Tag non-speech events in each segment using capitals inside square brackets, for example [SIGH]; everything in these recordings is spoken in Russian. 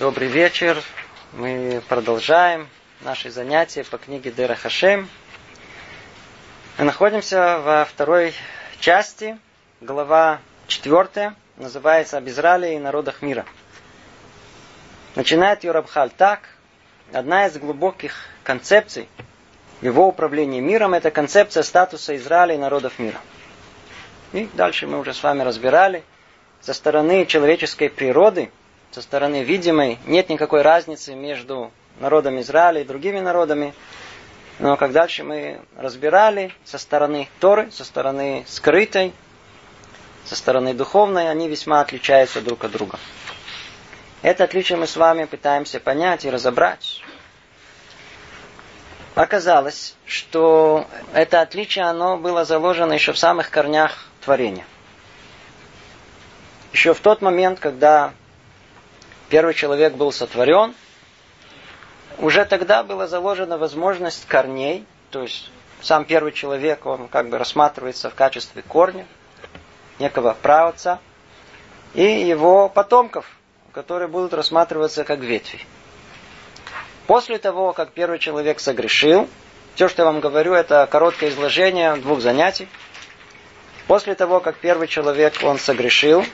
Добрый вечер. Мы продолжаем наши занятия по книге Дера Хашем. Мы находимся во второй части, глава четвертая, называется «Об Израиле и народах мира». Начинает Юрабхаль так. Одна из глубоких концепций его управления миром – это концепция статуса Израиля и народов мира. И дальше мы уже с вами разбирали. Со стороны человеческой природы, со стороны видимой, нет никакой разницы между народом Израиля и другими народами. Но как дальше мы разбирали, со стороны Торы, со стороны скрытой, со стороны духовной, они весьма отличаются друг от друга. Это отличие мы с вами пытаемся понять и разобрать. Оказалось, что это отличие, оно было заложено еще в самых корнях творения. Еще в тот момент, когда первый человек был сотворен, уже тогда была заложена возможность корней, то есть сам первый человек, он как бы рассматривается в качестве корня, некого праотца, и его потомков, которые будут рассматриваться как ветви. После того, как первый человек согрешил, все, что я вам говорю, это короткое изложение двух занятий. После того, как первый человек, он согрешил,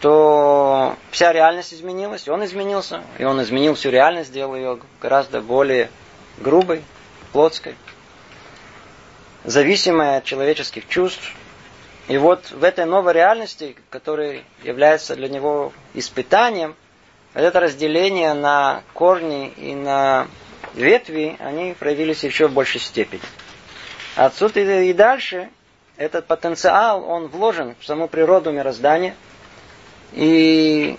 то вся реальность изменилась, и он изменился, и он изменил всю реальность, сделал ее гораздо более грубой, плотской, зависимой от человеческих чувств. И вот в этой новой реальности, которая является для него испытанием, это разделение на корни и на ветви, они проявились еще в большей степени. Отсюда и дальше этот потенциал, он вложен в саму природу мироздания. И,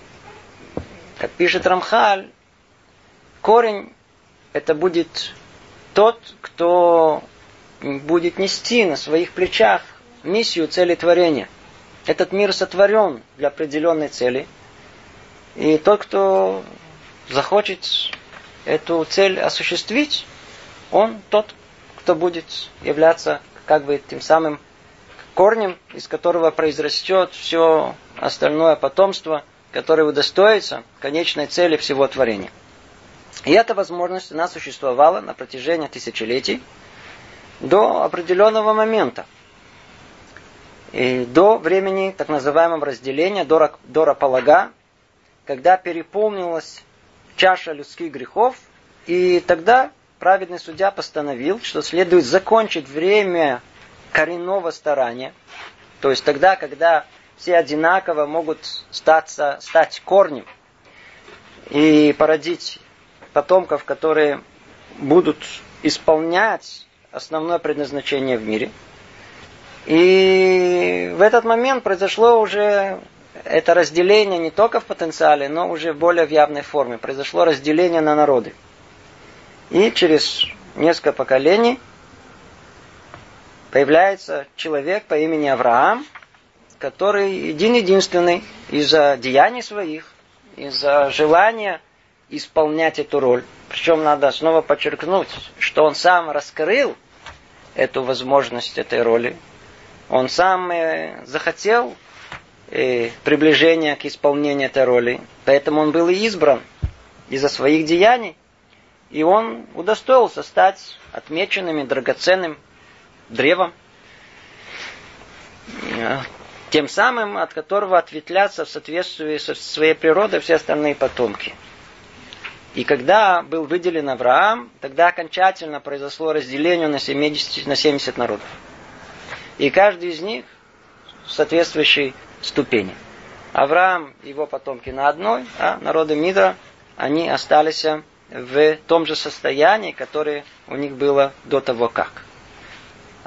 как пишет Рамхаль, корень это будет тот, кто будет нести на своих плечах миссию цели творения. Этот мир сотворен для определенной цели – и тот, кто захочет эту цель осуществить, он тот, кто будет являться как бы тем самым корнем, из которого произрастет все остальное потомство, которое удостоится конечной цели всего творения. И эта возможность у нас существовала на протяжении тысячелетий до определенного момента. И до времени так называемого разделения, до, до Раполага, когда переполнилась чаша людских грехов, и тогда праведный судья постановил, что следует закончить время коренного старания, то есть тогда, когда все одинаково могут статься, стать корнем и породить потомков, которые будут исполнять основное предназначение в мире. И в этот момент произошло уже это разделение не только в потенциале, но уже более в явной форме. Произошло разделение на народы. И через несколько поколений появляется человек по имени Авраам, который един-единственный из-за деяний своих, из-за желания исполнять эту роль. Причем надо снова подчеркнуть, что он сам раскрыл эту возможность этой роли. Он сам э, захотел э, приближения к исполнению этой роли. Поэтому он был и избран из-за своих деяний. И он удостоился стать отмеченным и драгоценным древом, э, тем самым, от которого ответлятся в соответствии со своей природой все остальные потомки. И когда был выделен Авраам, тогда окончательно произошло разделение на 70, на 70 народов. И каждый из них соответствующий ступени. Авраам и его потомки на одной, а народы мира, они остались в том же состоянии, которое у них было до того как.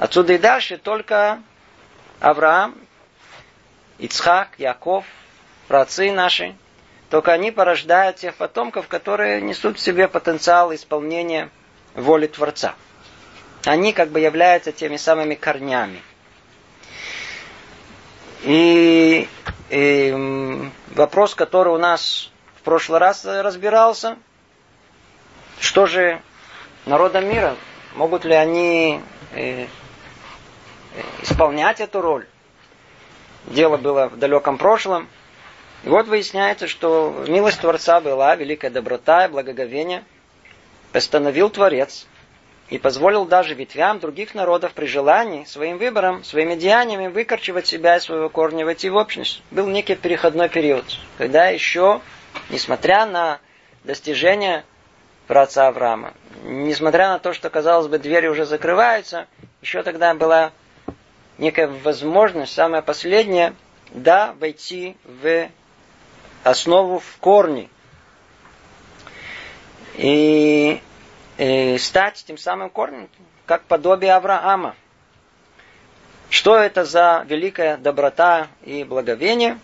Отсюда и дальше только Авраам, Ицхак, Яков, праотцы наши, только они порождают тех потомков, которые несут в себе потенциал исполнения воли Творца. Они как бы являются теми самыми корнями – и, и вопрос, который у нас в прошлый раз разбирался, что же народам мира, могут ли они э, исполнять эту роль? Дело было в далеком прошлом. И вот выясняется, что милость Творца была, великая доброта и благоговение. Постановил Творец и позволил даже ветвям других народов при желании своим выбором, своими деяниями выкорчевать себя из своего корня, войти в общность. Был некий переходной период, когда еще, несмотря на достижения праца Авраама, несмотря на то, что, казалось бы, двери уже закрываются, еще тогда была некая возможность, самая последняя, да, войти в основу, в корни. И и стать тем самым корнем, как подобие Авраама. Что это за великая доброта и благовение,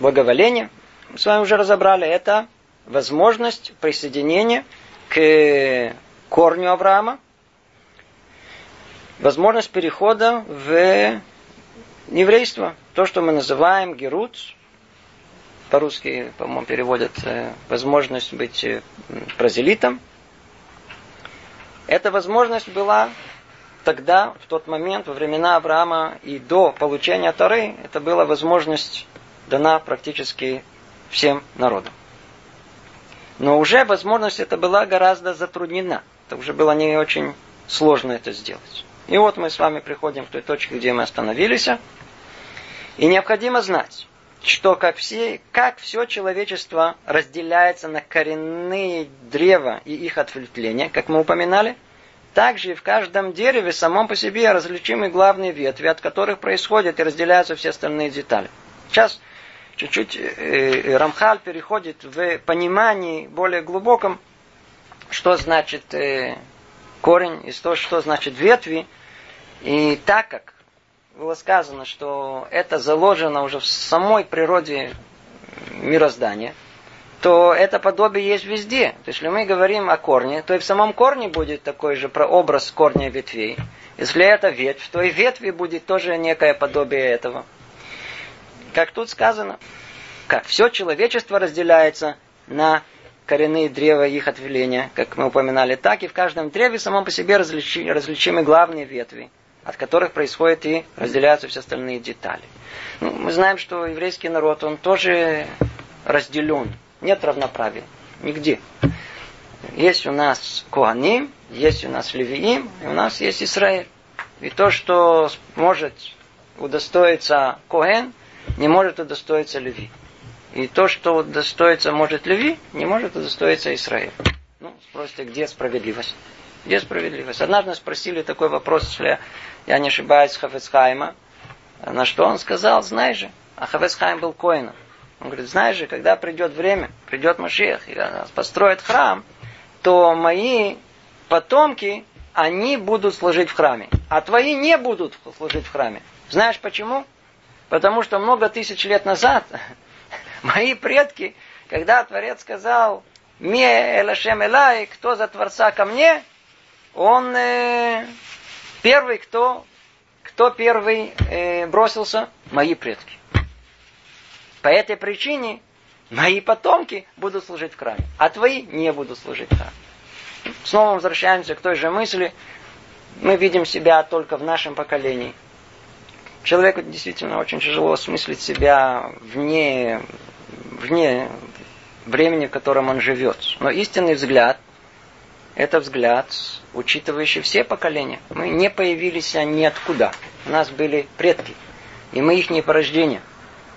благоволение? Мы с вами уже разобрали. Это возможность присоединения к корню Авраама, возможность перехода в еврейство, то, что мы называем герут, по-русски, по-моему, переводят э, возможность быть э, прозелитом – эта возможность была тогда, в тот момент, во времена Авраама и до получения Торы, это была возможность дана практически всем народам. Но уже возможность эта была гораздо затруднена. Это уже было не очень сложно это сделать. И вот мы с вами приходим к той точке, где мы остановились. И необходимо знать, что как, все, как все человечество разделяется на коренные древа и их ответвления, как мы упоминали, также и в каждом дереве самом по себе различимы главные ветви, от которых происходят и разделяются все остальные детали. Сейчас чуть-чуть э, э, Рамхаль переходит в понимании более глубоком, что значит э, корень и то, что значит ветви. И так как было сказано, что это заложено уже в самой природе мироздания, то это подобие есть везде. То есть, если мы говорим о корне, то и в самом корне будет такой же прообраз корня ветвей. Если это ветвь, то и ветви будет тоже некое подобие этого. Как тут сказано, как все человечество разделяется на коренные древа их ответвления, как мы упоминали, так и в каждом древе самом по себе различи, различимы главные ветви от которых происходят и разделяются все остальные детали. Ну, мы знаем, что еврейский народ, он тоже разделен. Нет равноправия. Нигде. Есть у нас Куаним, есть у нас Левиим, и у нас есть Израиль. И то, что может удостоиться Коэн, не может удостоиться Леви. И то, что удостоится может Леви, не может удостоиться Израиль. Ну, спросите, где справедливость? Где справедливость? Однажды спросили такой вопрос, если я не ошибаюсь, Хафецхайма. На что он сказал, знаешь же, а Хафецхайм был коином. Он говорит, знаешь же, когда придет время, придет Машех, и построит храм, то мои потомки, они будут служить в храме, а твои не будут служить в храме. Знаешь почему? Потому что много тысяч лет назад мои предки, когда Творец сказал, «Ме элашем элай», кто за Творца ко мне, он э, Первый, кто, кто первый э, бросился? Мои предки. По этой причине мои потомки будут служить в храме, а твои не будут служить в храме. Снова возвращаемся к той же мысли. Мы видим себя только в нашем поколении. Человеку действительно очень тяжело осмыслить себя вне, вне времени, в котором он живет. Но истинный взгляд – это взгляд, учитывающий все поколения. Мы не появились ниоткуда. У нас были предки. И мы их не порождение.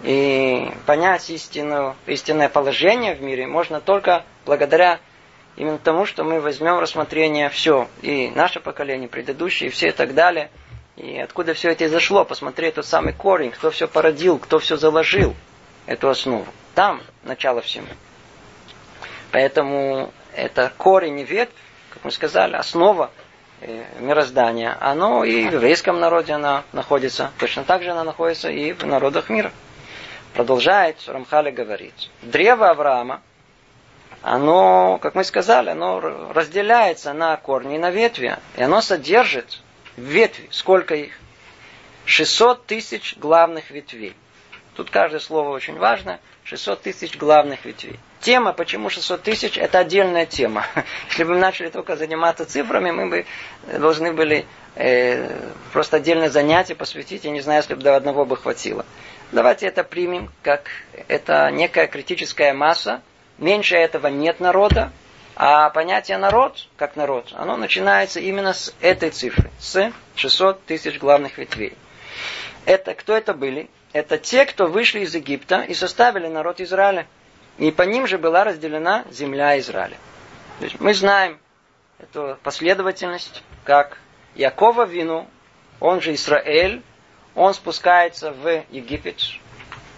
И понять истину, истинное положение в мире можно только благодаря именно тому, что мы возьмем рассмотрение все. И наше поколение, предыдущее, и все и так далее. И откуда все это изошло. Посмотреть тот самый корень, кто все породил, кто все заложил, эту основу. Там начало всему. Поэтому это корень и ветвь, как мы сказали, основа э, мироздания, оно и в еврейском народе она находится. Точно так же она находится и в народах мира. Продолжает Рамхали говорить. Древо Авраама, оно, как мы сказали, оно разделяется на корни и на ветви. И оно содержит ветви. Сколько их? 600 тысяч главных ветвей. Тут каждое слово очень важно. 600 тысяч главных ветвей. Тема, почему 600 тысяч, это отдельная тема. [LAUGHS] Если бы мы начали только заниматься цифрами, мы бы должны были э, просто отдельное занятие посвятить, я не знаю, если бы до одного бы хватило. Давайте это примем, как это некая критическая масса. Меньше этого нет народа, а понятие народ, как народ, оно начинается именно с этой цифры, с 600 тысяч главных ветвей. Это кто это были? Это те, кто вышли из Египта и составили народ Израиля. И по ним же была разделена земля Израиля. То есть мы знаем эту последовательность, как Якова вину, он же Израиль, он спускается в Египет,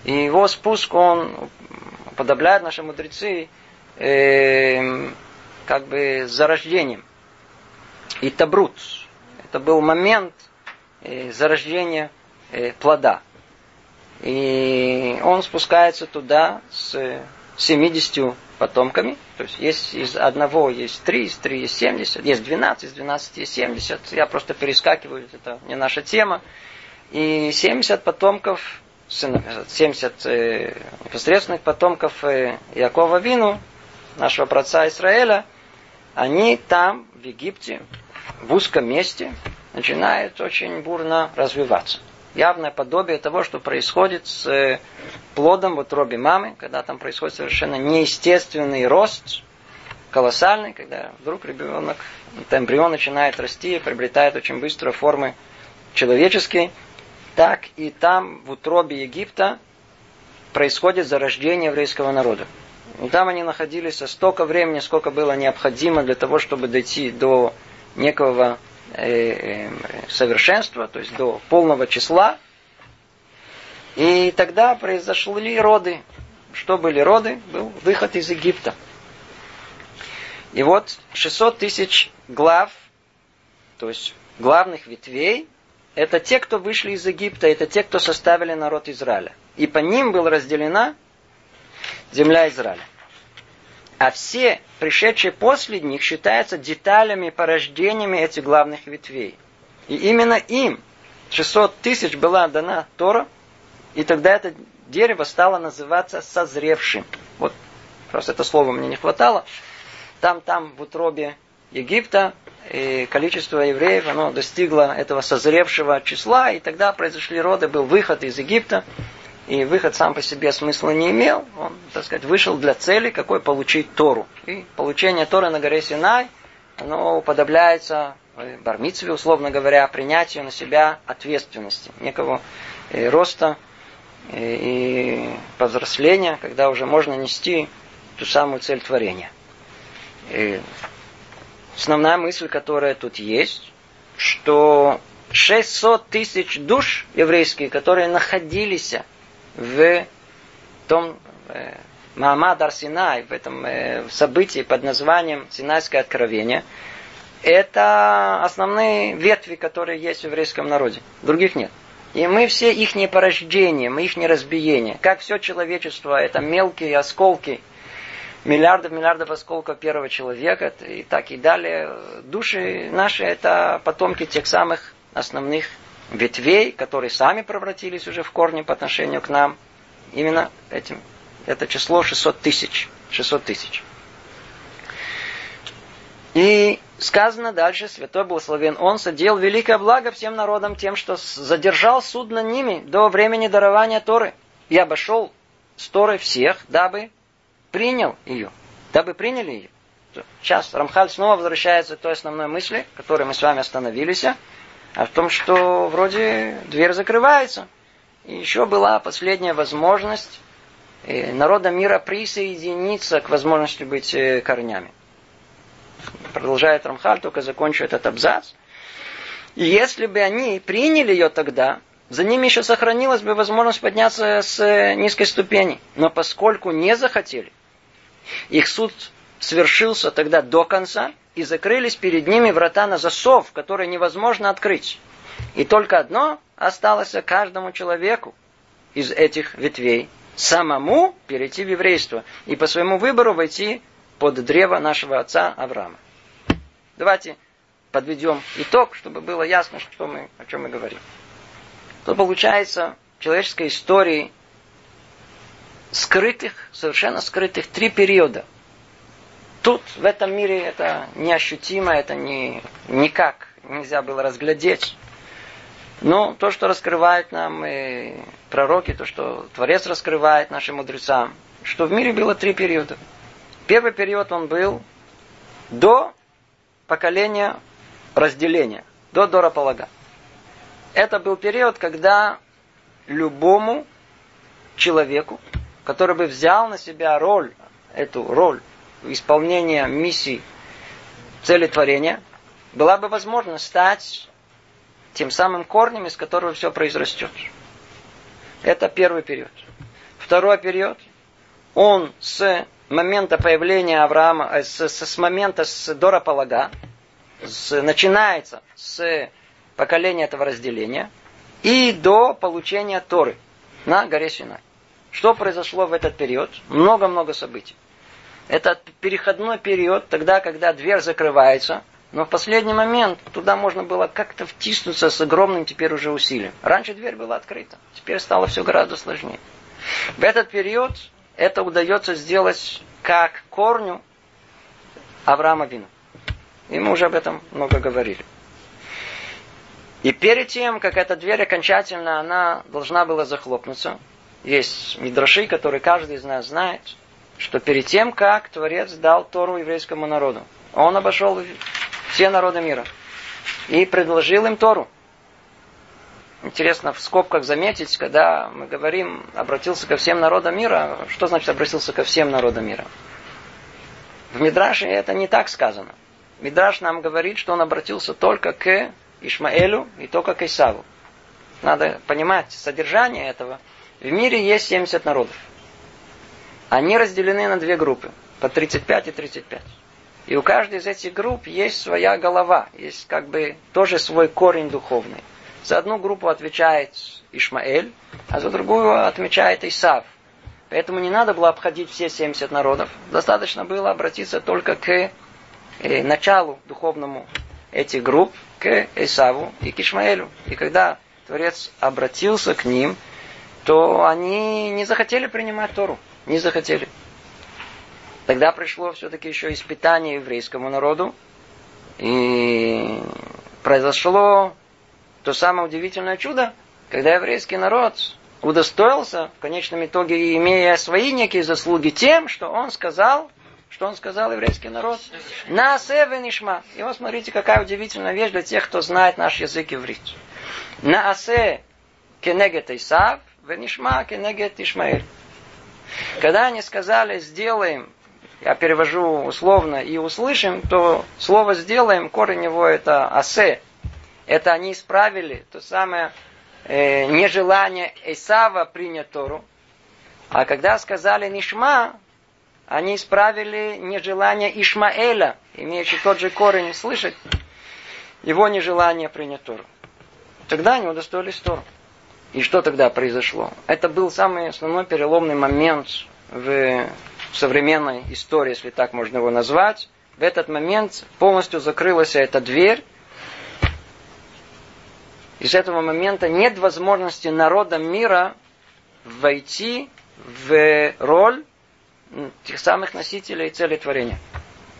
и его спуск, он подобляет наши мудрецы э, как бы зарождением. И Табрут. Это был момент э, зарождения э, плода. И он спускается туда с 70 потомками. То есть есть из одного есть три, из три есть 70, есть 12, из 12 есть 70. Я просто перескакиваю, это не наша тема. И 70 потомков, 70 э, непосредственных потомков э, Якова Вину, нашего праца Израиля, они там, в Египте, в узком месте, начинают очень бурно развиваться явное подобие того, что происходит с э, плодом в утробе мамы, когда там происходит совершенно неестественный рост, колоссальный, когда вдруг ребенок, эмбрион начинает расти и приобретает очень быстро формы человеческие, так и там, в утробе Египта, происходит зарождение еврейского народа. И там они находились столько времени, сколько было необходимо для того, чтобы дойти до некого совершенства, то есть до полного числа. И тогда произошли роды. Что были роды? Был выход из Египта. И вот 600 тысяч глав, то есть главных ветвей, это те, кто вышли из Египта, это те, кто составили народ Израиля. И по ним была разделена земля Израиля. А все пришедшие после них считаются деталями, порождениями этих главных ветвей. И именно им 600 тысяч была дана Тора, и тогда это дерево стало называться созревшим. Вот просто это слово мне не хватало. Там, там в утробе Египта и количество евреев, оно достигло этого созревшего числа, и тогда произошли роды, был выход из Египта, и выход сам по себе смысла не имел. Он, так сказать, вышел для цели, какой получить Тору. И получение Торы на горе Синай, оно уподобляется э, бармитве, условно говоря, принятию на себя ответственности, некого э, роста э, и повзросления, когда уже можно нести ту самую цель творения. И основная мысль, которая тут есть, что 600 тысяч душ еврейских, которые находились в том э, Маамад Арсинай, в этом э, событии под названием Синайское откровение, это основные ветви, которые есть в еврейском народе. Других нет. И мы все их не порождения, мы их не разбиение. Как все человечество, это мелкие осколки, миллиардов, миллиардов осколков первого человека, и так и далее. Души наши это потомки тех самых основных ветвей, которые сами превратились уже в корни по отношению к нам, именно этим. Это число 600 тысяч. 600 тысяч. И сказано дальше, святой благословен он, содел великое благо всем народам тем, что задержал суд над ними до времени дарования Торы. И обошел с Торой всех, дабы принял ее. Дабы приняли ее. Сейчас Рамхаль снова возвращается к той основной мысли, которой мы с вами остановились а в том, что вроде дверь закрывается. И еще была последняя возможность э, народа мира присоединиться к возможности быть э, корнями. Продолжает Рамхаль, только закончу этот абзац. И если бы они приняли ее тогда, за ними еще сохранилась бы возможность подняться с э, низкой ступени. Но поскольку не захотели, их суд свершился тогда до конца, и закрылись перед ними врата на засов, которые невозможно открыть. И только одно осталось каждому человеку из этих ветвей самому перейти в еврейство и по своему выбору войти под древо нашего отца Авраама. Давайте подведем итог, чтобы было ясно, что мы, о чем мы говорим. То получается в человеческой истории скрытых, совершенно скрытых три периода – Тут, в этом мире, это неощутимо, это не, никак нельзя было разглядеть. Но то, что раскрывает нам и пророки, то, что Творец раскрывает нашим мудрецам, что в мире было три периода. Первый период он был до поколения разделения, до Дора Полага. Это был период, когда любому человеку, который бы взял на себя роль, эту роль исполнения миссии цели творения, была бы возможность стать тем самым корнем, из которого все произрастет. Это первый период. Второй период, он с момента появления Авраама, э, с, с, с момента с Дора Полага, с, начинается с поколения этого разделения и до получения Торы на горе Синай. Что произошло в этот период? Много-много событий. Это переходной период, тогда, когда дверь закрывается, но в последний момент туда можно было как-то втиснуться с огромным теперь уже усилием. Раньше дверь была открыта, теперь стало все гораздо сложнее. В этот период это удается сделать как корню Авраама Вина. И мы уже об этом много говорили. И перед тем, как эта дверь окончательно, она должна была захлопнуться, есть мидраши, которые каждый из нас знает, что перед тем, как Творец дал Тору еврейскому народу, он обошел все народы мира и предложил им Тору. Интересно в скобках заметить, когда мы говорим обратился ко всем народам мира, что значит обратился ко всем народам мира? В Мидраше это не так сказано. Мидраш нам говорит, что он обратился только к Ишмаэлю и только к Исаву. Надо понимать содержание этого. В мире есть 70 народов. Они разделены на две группы, по 35 и 35. И у каждой из этих групп есть своя голова, есть как бы тоже свой корень духовный. За одну группу отвечает Ишмаэль, а за другую отвечает Исав. Поэтому не надо было обходить все 70 народов. Достаточно было обратиться только к э, началу духовному этих групп, к Исаву и к Ишмаэлю. И когда Творец обратился к ним, то они не захотели принимать Тору. Не захотели. Тогда пришло все-таки еще испытание еврейскому народу. И произошло то самое удивительное чудо, когда еврейский народ удостоился, в конечном итоге, имея свои некие заслуги, тем, что он сказал, что он сказал еврейский народ, на нишма. И вот смотрите, какая удивительная вещь для тех, кто знает наш язык иврит. На асе кенегет Исав, венишма кенегет Ишмаэль. Когда они сказали, сделаем я перевожу условно, и услышим, то слово «сделаем», корень его это «асе». Это они исправили то самое э, нежелание Исава принять Тору. А когда сказали «нишма», они исправили нежелание Ишмаэля, имеющий тот же корень слышать, его нежелание принять Тору. Тогда они удостоились Тору. И что тогда произошло? Это был самый основной переломный момент в современной истории, если так можно его назвать, в этот момент полностью закрылась эта дверь. И с этого момента нет возможности народам мира войти в роль тех самых носителей цели творения.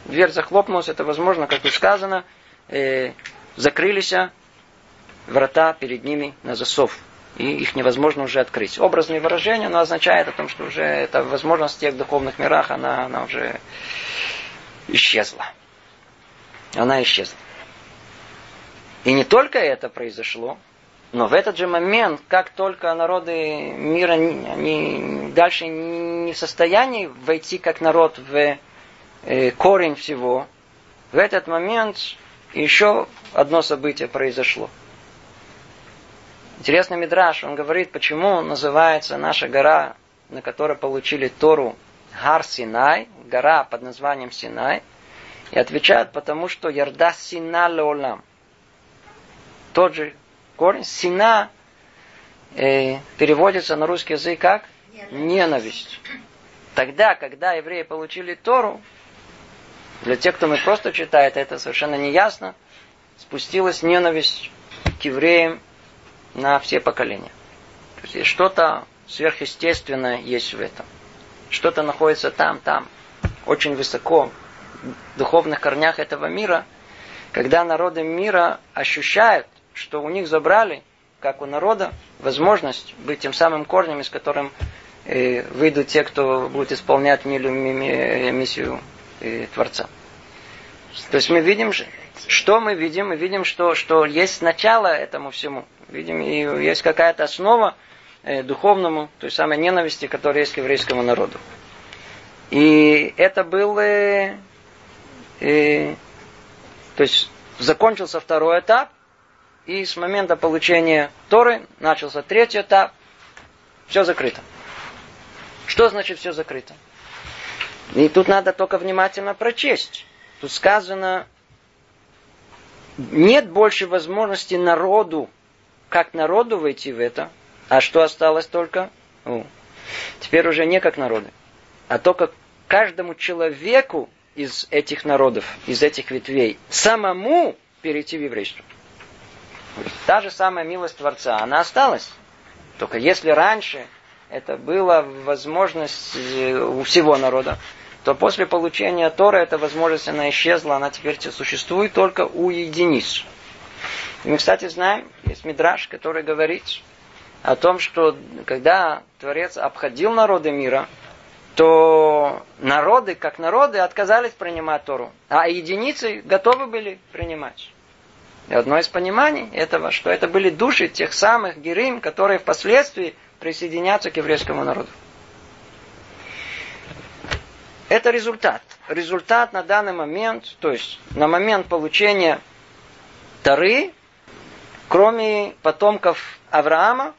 Дверь захлопнулась, это возможно, как и сказано, э, закрылись врата перед ними на засов и их невозможно уже открыть. Образные выражения, но означает о том, что уже эта возможность в тех духовных мирах, она, она уже исчезла. Она исчезла. И не только это произошло, но в этот же момент, как только народы мира они дальше не в состоянии войти как народ в э, корень всего, в этот момент еще одно событие произошло – Интересный мидраж, он говорит, почему называется наша гора, на которой получили Тору, Гар Синай, гора под названием Синай, и отвечают, потому что Ярда Сина Леолам. Тот же корень Сина э, переводится на русский язык как ненависть. Тогда, когда евреи получили Тору, для тех, кто мы просто читает, это совершенно не ясно, спустилась ненависть к евреям на все поколения. То есть что-то сверхъестественное есть в этом. Что-то находится там, там, очень высоко, в духовных корнях этого мира. когда народы мира ощущают, что у них забрали, как у народа, возможность быть тем самым корнем, из которым э, выйдут те, кто будет исполнять миссию э, Творца. То есть мы видим, что мы видим? Мы видим, что, что есть начало этому всему. Видим, и есть какая-то основа э, духовному, той самой ненависти, которая есть к еврейскому народу. И это был... Э, э, то есть закончился второй этап, и с момента получения Торы начался третий этап. Все закрыто. Что значит все закрыто? И тут надо только внимательно прочесть. Тут сказано, нет больше возможности народу, как народу войти в это. А что осталось только? О, теперь уже не как народы, а только каждому человеку из этих народов, из этих ветвей, самому перейти в еврейство. Та же самая милость Творца, она осталась. Только если раньше это была возможность э, у всего народа, то после получения Тора эта возможность, она исчезла, она теперь существует только у единиц. Мы, кстати, знаем, есть мидраж, который говорит о том, что когда Творец обходил народы мира, то народы, как народы, отказались принимать Тору, а единицы готовы были принимать. И одно из пониманий этого, что это были души тех самых герим, которые впоследствии присоединятся к еврейскому народу. Это результат. Результат на данный момент, то есть на момент получения Тары, кроме потомков Авраама,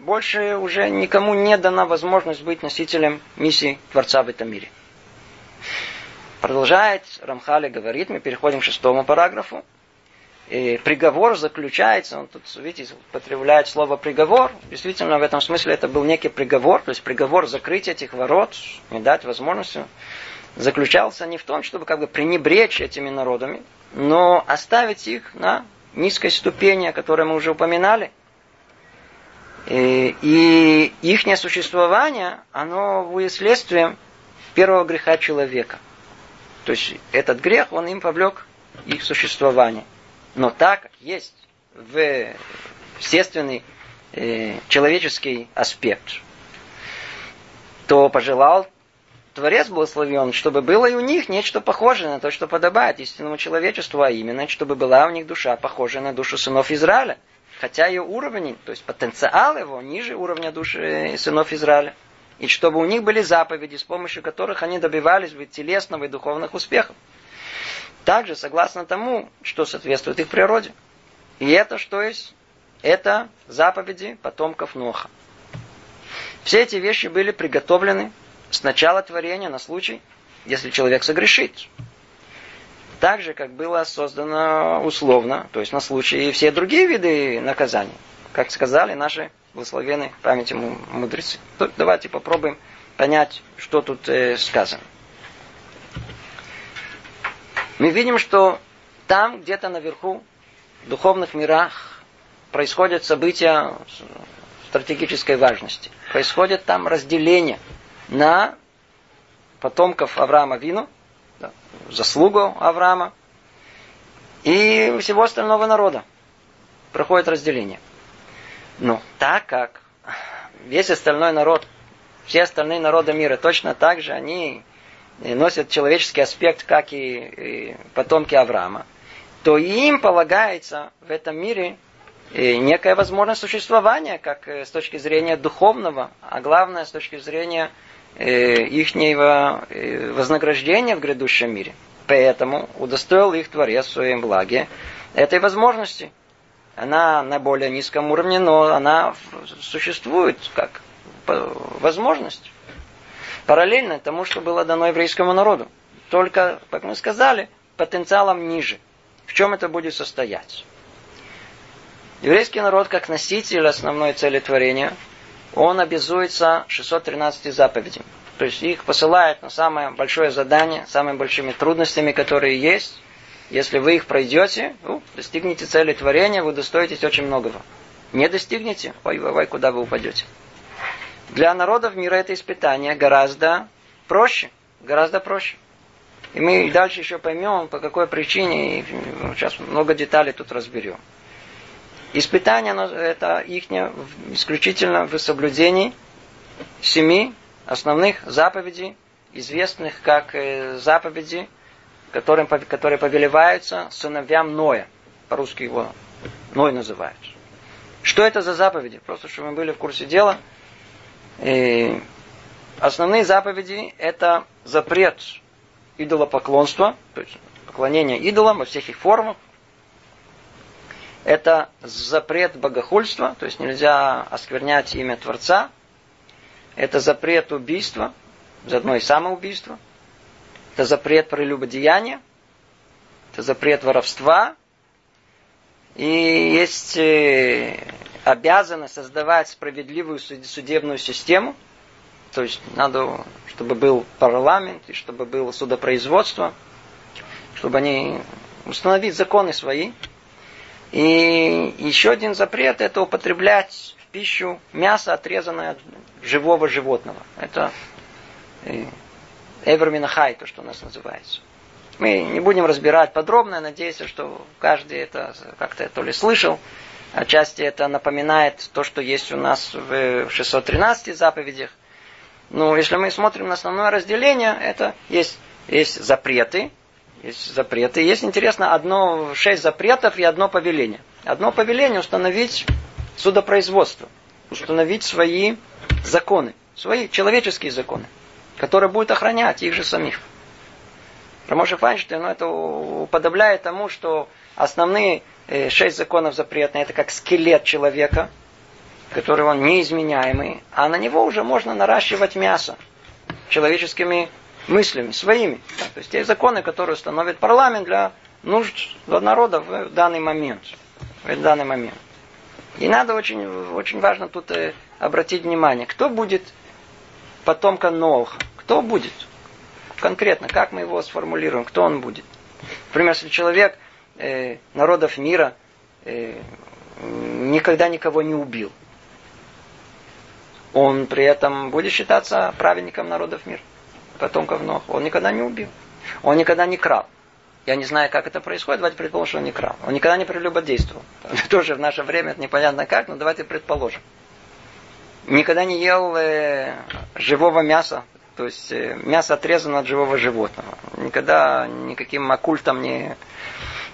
больше уже никому не дана возможность быть носителем миссии Творца в этом мире. Продолжает Рамхали говорит, мы переходим к шестому параграфу. И приговор заключается, он тут, видите, употребляет слово приговор. Действительно, в этом смысле это был некий приговор, то есть приговор закрыть этих ворот, не дать возможности, заключался не в том, чтобы как бы пренебречь этими народами, но оставить их на низкой ступени, о которой мы уже упоминали. И, и их существование, оно будет следствием первого греха человека. То есть этот грех, он им повлек их существование. Но так как есть в естественный э, человеческий аспект, то пожелал Творец благословен, чтобы было и у них нечто похожее на то, что подобает истинному человечеству, а именно, чтобы была у них душа похожая на душу сынов Израиля. Хотя ее уровень, то есть потенциал его, ниже уровня души сынов Израиля. И чтобы у них были заповеди, с помощью которых они добивались бы телесного и духовных успехов. Также согласно тому, что соответствует их природе. И это что есть? Это заповеди потомков Ноха. Все эти вещи были приготовлены с начала творения на случай, если человек согрешит. Так же, как было создано условно, то есть на случай и все другие виды наказаний. Как сказали наши благословенные памяти мудрецы. Давайте попробуем понять, что тут э, сказано мы видим, что там, где-то наверху, в духовных мирах, происходят события стратегической важности. Происходит там разделение на потомков Авраама Вину, да, заслугу Авраама и всего остального народа. Проходит разделение. Но так как весь остальной народ, все остальные народы мира точно так же, они носят человеческий аспект, как и потомки Авраама, то им полагается в этом мире некая возможность существования, как э, с точки зрения духовного, а главное с точки зрения э, их э, вознаграждения в грядущем мире. Поэтому удостоил их Творец в своем благе этой возможности. Она на более низком уровне, но она существует как возможность параллельно тому, что было дано еврейскому народу. Только, как мы сказали, потенциалом ниже. В чем это будет состоять? Еврейский народ, как носитель основной цели творения, он обязуется 613 заповедям. То есть их посылает на самое большое задание, самыми большими трудностями, которые есть. Если вы их пройдете, ну, достигнете цели творения, вы достоитесь очень многого. Не достигнете, ой, ой, ой, куда вы упадете. Для народов мира это испытание гораздо проще. Гораздо проще. И мы дальше еще поймем, по какой причине, и сейчас много деталей тут разберем. Испытание это их исключительно в соблюдении семи основных заповедей, известных как э, заповеди, которым, которые повелеваются сыновьям Ноя. По-русски его Ной называют. Что это за заповеди? Просто, чтобы мы были в курсе дела. И основные заповеди – это запрет идолопоклонства, то есть поклонение идолам во всех их формах. Это запрет богохульства, то есть нельзя осквернять имя Творца. Это запрет убийства, заодно и самоубийство. Это запрет прелюбодеяния. Это запрет воровства. И есть э, обязанность создавать справедливую судебную систему. То есть надо, чтобы был парламент, и чтобы было судопроизводство, чтобы они установить законы свои. И еще один запрет – это употреблять в пищу мясо, отрезанное от живого животного. Это э, Эверминахай, то, что у нас называется. Мы не будем разбирать подробно, надеюсь, что каждый это как-то то ли слышал. Отчасти это напоминает то, что есть у нас в 613 заповедях. Но если мы смотрим на основное разделение, это есть, есть запреты, есть запреты. Есть, интересно, одно, шесть запретов и одно повеление. Одно повеление установить судопроизводство, установить свои законы, свои человеческие законы, которые будут охранять их же самих. Рамоша Файнштейн, ну, это уподобляет тому, что основные э, шесть законов запретные, это как скелет человека, который он неизменяемый, а на него уже можно наращивать мясо человеческими мыслями, своими. То есть те законы, которые установит парламент для нужд народа в данный момент. В данный момент. И надо очень, очень важно тут э, обратить внимание, кто будет потомком Ноха, кто будет конкретно, как мы его сформулируем, кто он будет. Например, если человек э, народов мира э, никогда никого не убил, он при этом будет считаться праведником народов мира, потомков Ноха. Он никогда не убил. Он никогда не крал. Я не знаю, как это происходит, давайте предположим, что он не крал. Он никогда не прелюбодействовал. [LAUGHS] Тоже в наше время это непонятно как, но давайте предположим. Никогда не ел э, живого мяса, то есть э, мясо отрезано от живого животного. Никогда никаким оккультом не,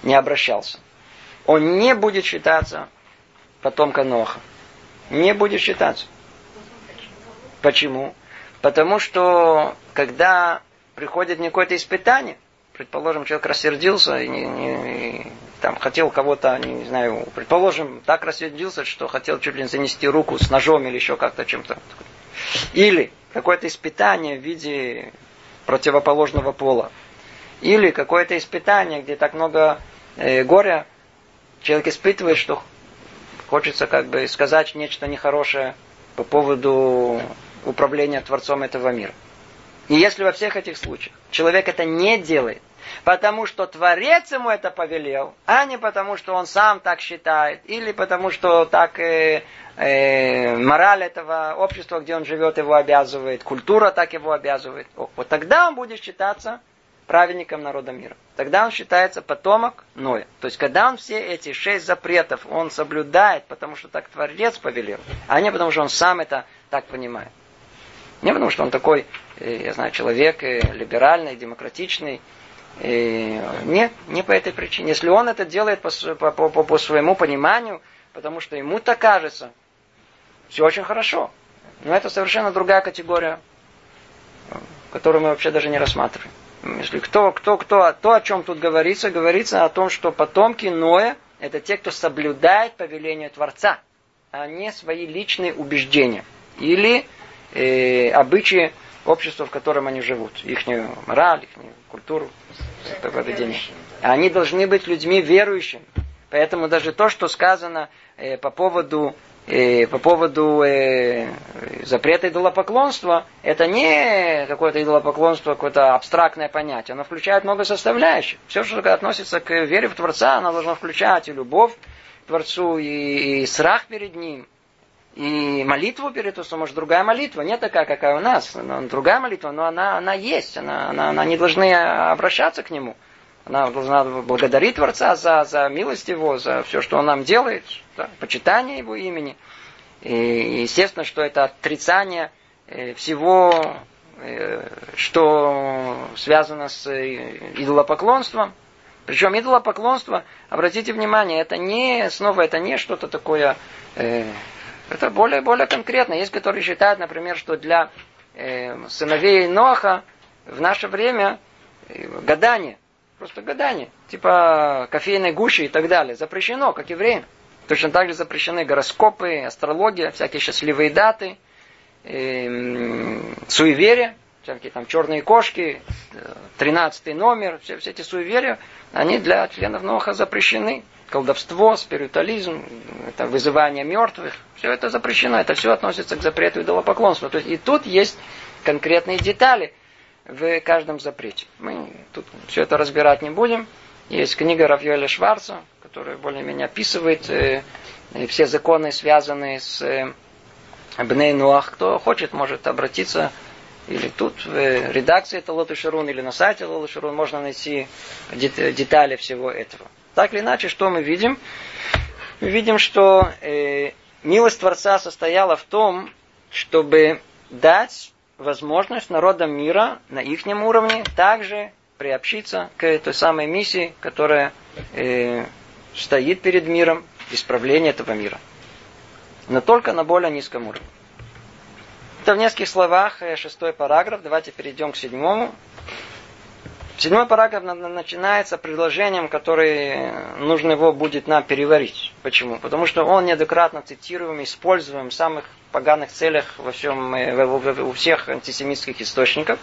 не обращался. Он не будет считаться потомком Ноха. Не будет считаться. Почему? Потому что когда приходит какое-то испытание, предположим, человек рассердился и, не, не, и там хотел кого-то, не знаю, предположим, так рассердился, что хотел чуть ли не занести руку с ножом или еще как-то чем-то. Или какое-то испытание в виде противоположного пола. Или какое-то испытание, где так много э, горя, человек испытывает, что хочется как бы сказать нечто нехорошее по поводу управления Творцом этого мира. И если во всех этих случаях человек это не делает, потому что Творец ему это повелел, а не потому, что он сам так считает, или потому, что так э, э, мораль этого общества, где он живет, его обязывает, культура так его обязывает. Вот тогда он будет считаться праведником народа мира. Тогда он считается потомок Ноя. То есть, когда он все эти шесть запретов, он соблюдает, потому что так Творец повелел, а не потому, что он сам это так понимает. Не потому, что он такой, э, я знаю, человек э, либеральный, демократичный, и нет, не по этой причине. Если он это делает по, по, по, по своему пониманию, потому что ему так кажется, все очень хорошо. Но это совершенно другая категория, которую мы вообще даже не рассматриваем. Если кто, кто, кто, то, о чем тут говорится, говорится о том, что потомки Ноя – это те, кто соблюдает повеление Творца, а не свои личные убеждения или э, обычаи общества, в котором они живут, их мораль, их культуру, поведение. Они должны быть людьми верующими. Поэтому даже то, что сказано э, по поводу, э, по поводу э, запрета идолопоклонства, это не какое-то идолопоклонство, какое-то абстрактное понятие. Оно включает много составляющих. Все, что относится к вере в Творца, оно должно включать и любовь к Творцу, и, и страх перед Ним, и молитву перед Творцом, может, другая молитва, не такая, какая у нас, но другая молитва, но она, она есть, она, она, она не должны обращаться к Нему. Она должна благодарить Творца за, за милость Его, за все, что Он нам делает, да, почитание Его имени. И естественно, что это отрицание э, всего, э, что связано с э, идолопоклонством. Причем идолопоклонство, обратите внимание, это не, снова, это не что-то такое, это более, более конкретно. Есть, которые считают, например, что для сыновей Ноха в наше время гадание – Просто гадание. Типа кофейной гущи и так далее. Запрещено, как и время. Точно так же запрещены гороскопы, астрология, всякие счастливые даты, э, суеверия, всякие там черные кошки, тринадцатый номер, все, все эти суеверия, они для членов Ноха запрещены. Колдовство, спиритуализм, это вызывание мертвых, все это запрещено, это все относится к запрету идолопоклонства. То есть и тут есть конкретные детали, в каждом запрете. Мы тут все это разбирать не будем. Есть книга Равьёля Шварца, которая более-менее описывает э, все законы, связанные с э, Бней Нуах. Кто хочет, может обратиться или тут в редакции Талот Шарун, или на сайте Талот Шарун можно найти детали всего этого. Так или иначе, что мы видим? Мы видим, что э, милость Творца состояла в том, чтобы дать возможность народам мира на их уровне также приобщиться к той самой миссии, которая э, стоит перед миром, исправление этого мира. Но только на более низком уровне. Это в нескольких словах э, шестой параграф. Давайте перейдем к седьмому. Седьмой параграф начинается предложением, которое нужно его будет нам переварить. Почему? Потому что он неоднократно цитируем, используем в самых поганых целях во всем, э, у всех антисемитских источников.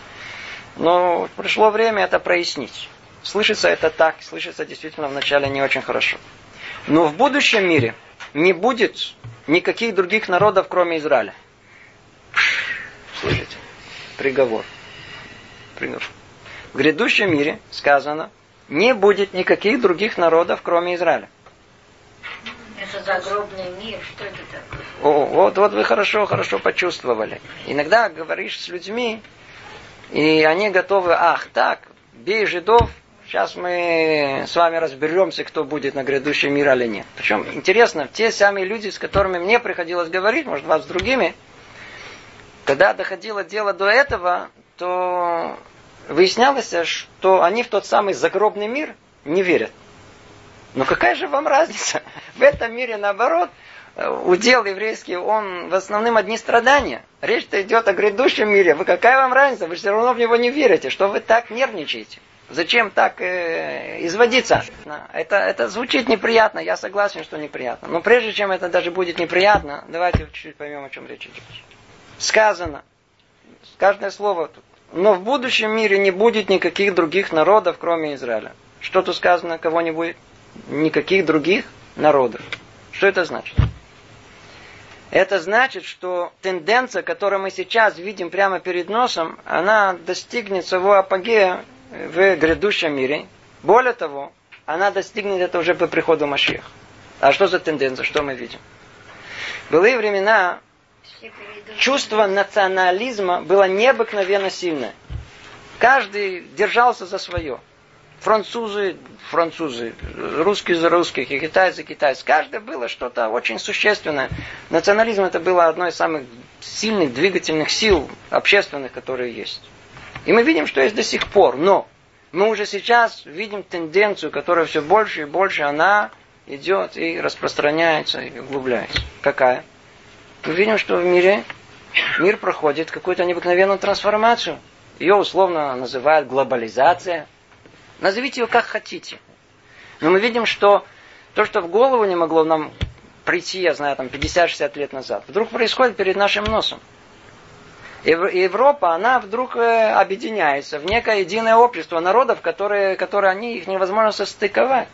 Но пришло время это прояснить. Слышится это так, слышится действительно вначале не очень хорошо. Но в будущем мире не будет никаких других народов, кроме Израиля. Слышите? Приговор. Приговор. В грядущем мире, сказано, не будет никаких других народов, кроме Израиля. Это загробный мир, что это такое? О, вот, вот вы хорошо, хорошо почувствовали. Иногда говоришь с людьми, и они готовы, ах, так, бей жидов, сейчас мы с вами разберемся, кто будет на грядущем мире или нет. Причем интересно, те самые люди, с которыми мне приходилось говорить, может, вас с другими, когда доходило дело до этого, то выяснялось, что они в тот самый загробный мир не верят. Но какая же вам разница? В этом мире, наоборот, удел еврейский, он в основном одни страдания. Речь-то идет о грядущем мире. Вы какая вам разница? Вы все равно в него не верите. Что вы так нервничаете? Зачем так э, изводиться? Это, это звучит неприятно, я согласен, что неприятно. Но прежде чем это даже будет неприятно, давайте чуть-чуть поймем, о чем речь идет. Сказано, каждое слово тут но в будущем мире не будет никаких других народов, кроме Израиля. Что тут сказано, кого не будет? Никаких других народов. Что это значит? Это значит, что тенденция, которую мы сейчас видим прямо перед носом, она достигнет своего апогея в грядущем мире. Более того, она достигнет это уже по приходу Машеха. А что за тенденция, что мы видим? В былые времена чувство национализма было необыкновенно сильное. Каждый держался за свое. Французы, французы, русские за русских, и китайцы, китайцы. Каждое было что-то очень существенное. Национализм это было одной из самых сильных двигательных сил общественных, которые есть. И мы видим, что есть до сих пор. Но мы уже сейчас видим тенденцию, которая все больше и больше, она идет и распространяется, и углубляется. Какая? Мы видим, что в мире мир проходит какую-то необыкновенную трансформацию. Ее условно называют глобализация. Назовите ее как хотите. Но мы видим, что то, что в голову не могло нам прийти, я знаю, там 50-60 лет назад, вдруг происходит перед нашим носом. Европа, она вдруг э, объединяется в некое единое общество народов, которые, которые они, их невозможно состыковать.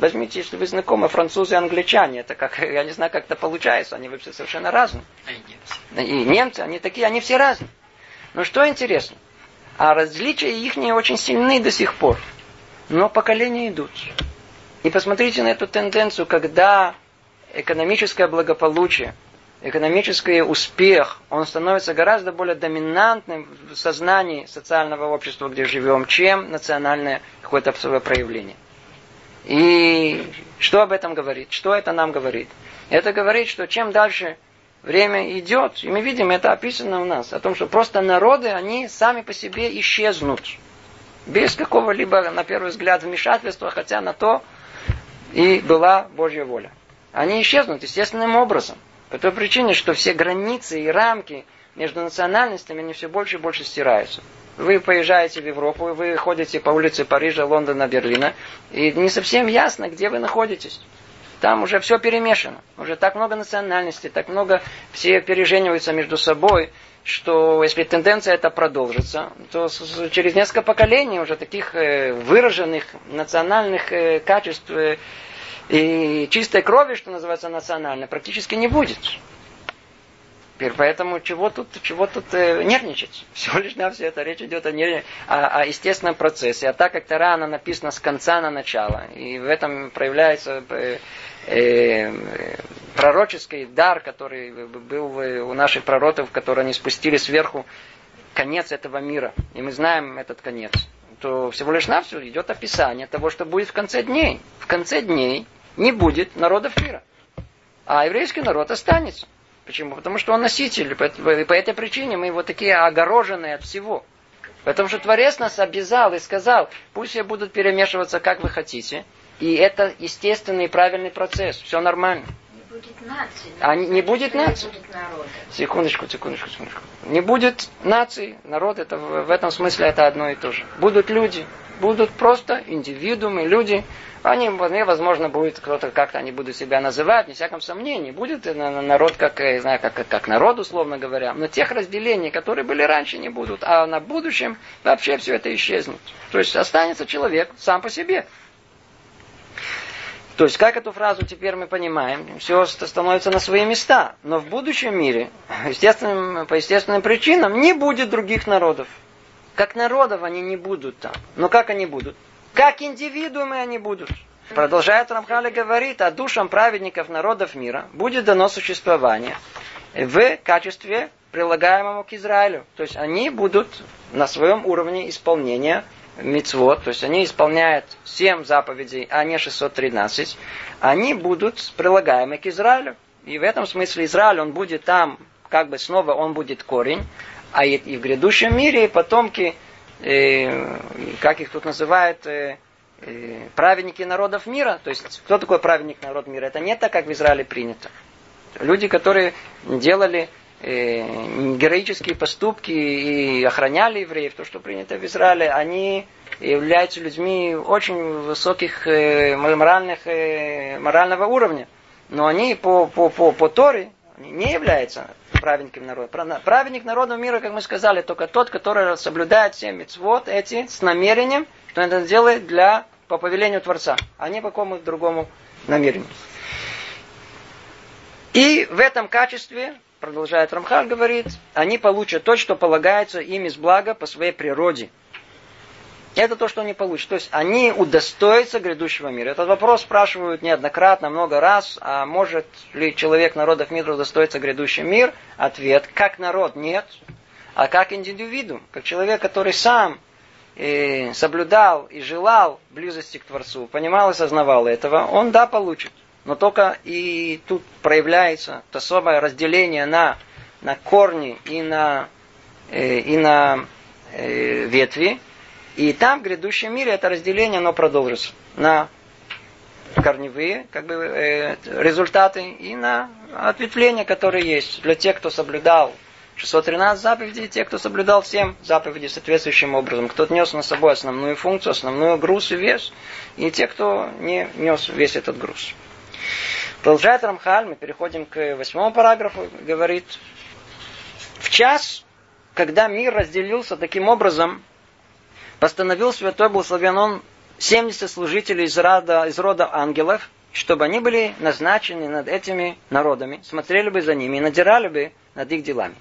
Возьмите, если вы знакомы, французы и англичане, это как, [LAUGHS] я не знаю, как это получается, они вообще совершенно разные. И немцы. И немцы, они такие, они все разные. Но что интересно, а различия их не очень сильны до сих пор. Но поколения идут. И посмотрите на эту тенденцию, когда экономическое благополучие экономический успех, он становится гораздо более доминантным в сознании социального общества, где живем, чем национальное какое-то проявление. И что об этом говорит? Что это нам говорит? Это говорит, что чем дальше время идет, и мы видим, это описано у нас, о том, что просто народы, они сами по себе исчезнут. Без какого-либо, на первый взгляд, вмешательства, хотя на то и была Божья воля. Они исчезнут естественным образом. По той причине, что все границы и рамки между национальностями, они все больше и больше стираются. Вы поезжаете в Европу, вы ходите по улице Парижа, Лондона, Берлина, и не совсем ясно, где вы находитесь. Там уже все перемешано. Уже так много национальностей, так много все пережениваются между собой, что если тенденция эта продолжится, то через несколько поколений уже таких э, выраженных национальных э, качеств э, и чистой крови, что называется национально, практически не будет. Теперь поэтому чего тут, чего тут э, нервничать? [LAUGHS] Всего лишь на все это речь идет о, нерв... о, о естественном процессе. А так как Тара, она написана с конца на начало. И в этом проявляется э, э, пророческий дар, который был у наших пророков, которые они спустили сверху конец этого мира. И мы знаем этот конец. То всего лишь все идет описание того, что будет в конце дней. В конце дней не будет народов мира. А еврейский народ останется. Почему? Потому что он носитель. По, по этой причине мы вот такие огороженные от всего. Потому что Творец нас обязал и сказал, пусть все будут перемешиваться, как вы хотите. И это естественный и правильный процесс. Все нормально. Будет нации. А не, не будет нации. Не будет народа. Секундочку, секундочку, секундочку. Не будет нации, народ, это в этом смысле это одно и то же. Будут люди, будут просто индивидуумы, люди, они, возможно, будет кто-то как-то они будут себя называть, не всяком сомнении. Будет народ, как, я знаю, как, как народ, условно говоря. Но тех разделений, которые были раньше, не будут. А на будущем вообще все это исчезнет. То есть останется человек сам по себе. То есть, как эту фразу теперь мы понимаем, все становится на свои места. Но в будущем мире, [LAUGHS] естественным, по естественным причинам, не будет других народов. Как народов они не будут там. Но как они будут? Как индивидуумы они будут. Продолжает Рамхали говорит, а душам праведников народов мира будет дано существование в качестве прилагаемому к Израилю. То есть они будут на своем уровне исполнения мицвод, то есть они исполняют 7 заповедей, а не 613, они будут прилагаемы к Израилю. И в этом смысле Израиль, он будет там, как бы снова он будет корень, а и в грядущем мире потомки э, как их тут называют, э, э, праведники народов мира. То есть, кто такой праведник народ мира? Это не так, как в Израиле принято. Люди, которые делали героические поступки и охраняли евреев, то, что принято в Израиле, они являются людьми очень высоких э, моральных, э, морального уровня. Но они по, по, по, по Торе не являются праведником народа. Праведник народа мира, как мы сказали, только тот, который соблюдает все мецвод эти с намерением, что это делает для, по повелению Творца, а не по какому-то другому намерению. И в этом качестве, продолжает Рамхаль, говорит, они получат то, что полагается им из блага по своей природе – это то, что они получат. То есть они удостоятся грядущего мира. Этот вопрос спрашивают неоднократно, много раз. А может ли человек народов мира удостоиться грядущий мир? Ответ, как народ, нет. А как индивидуум, как человек, который сам и соблюдал и желал близости к Творцу, понимал и сознавал этого, он да, получит. Но только и тут проявляется то особое разделение на, на корни и на, э, и на э, ветви, и там, в грядущем мире, это разделение, оно продолжится на корневые как бы, э, результаты и на ответвления, которые есть для тех, кто соблюдал 613 заповедей, те, кто соблюдал 7 заповедей соответствующим образом. Кто нес на собой основную функцию, основную груз и вес, и те, кто не нес весь этот груз. Продолжает Рамхаль, мы переходим к восьмому параграфу, говорит, в час, когда мир разделился таким образом, постановил святой благословен он 70 служителей из рода, из рода ангелов, чтобы они были назначены над этими народами, смотрели бы за ними и надирали бы над их делами.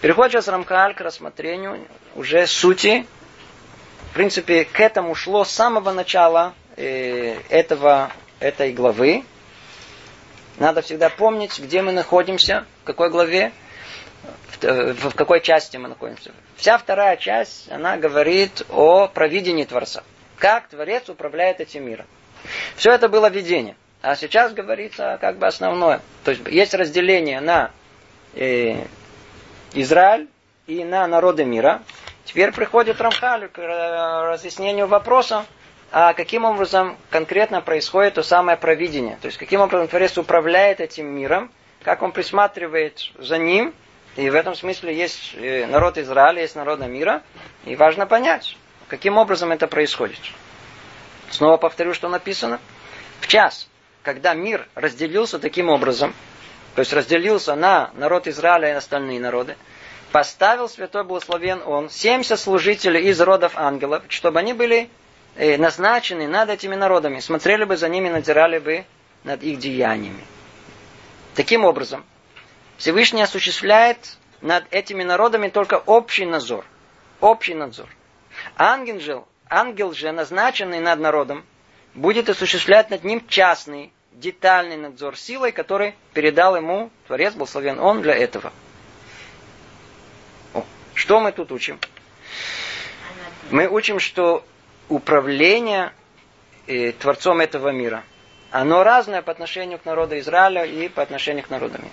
Переход сейчас Рамхаль к рассмотрению уже сути. В принципе, к этому шло с самого начала э, этого, этой главы. Надо всегда помнить, где мы находимся, в какой главе, в, в какой части мы находимся. Вся вторая часть, она говорит о провидении Творца. Как Творец управляет этим миром. Все это было видение. А сейчас говорится как бы основное. То есть есть разделение на э, Израиль и на народы мира. Теперь приходит Рамхаль к разъяснению вопроса, а каким образом конкретно происходит то самое провидение. То есть каким образом Творец управляет этим миром, как он присматривает за ним. И в этом смысле есть э, народ Израиля, есть народ мира. И важно понять, каким образом это происходит. Снова повторю, что написано. В час, когда мир разделился таким образом, то есть разделился на народ Израиля и остальные народы, поставил святой благословен он 70 служителей из родов ангелов, чтобы они были назначены над этими народами, смотрели бы за ними, надзирали бы над их деяниями. Таким образом, Всевышний осуществляет над этими народами только общий надзор. Общий надзор. Ангел же, ангел же, назначенный над народом, будет осуществлять над ним частный, детальный надзор силой, который передал ему Творец, благословен он для этого. О, что мы тут учим? Мы учим, что управление э, Творцом этого мира, оно разное по отношению к народу Израиля и по отношению к народу мира.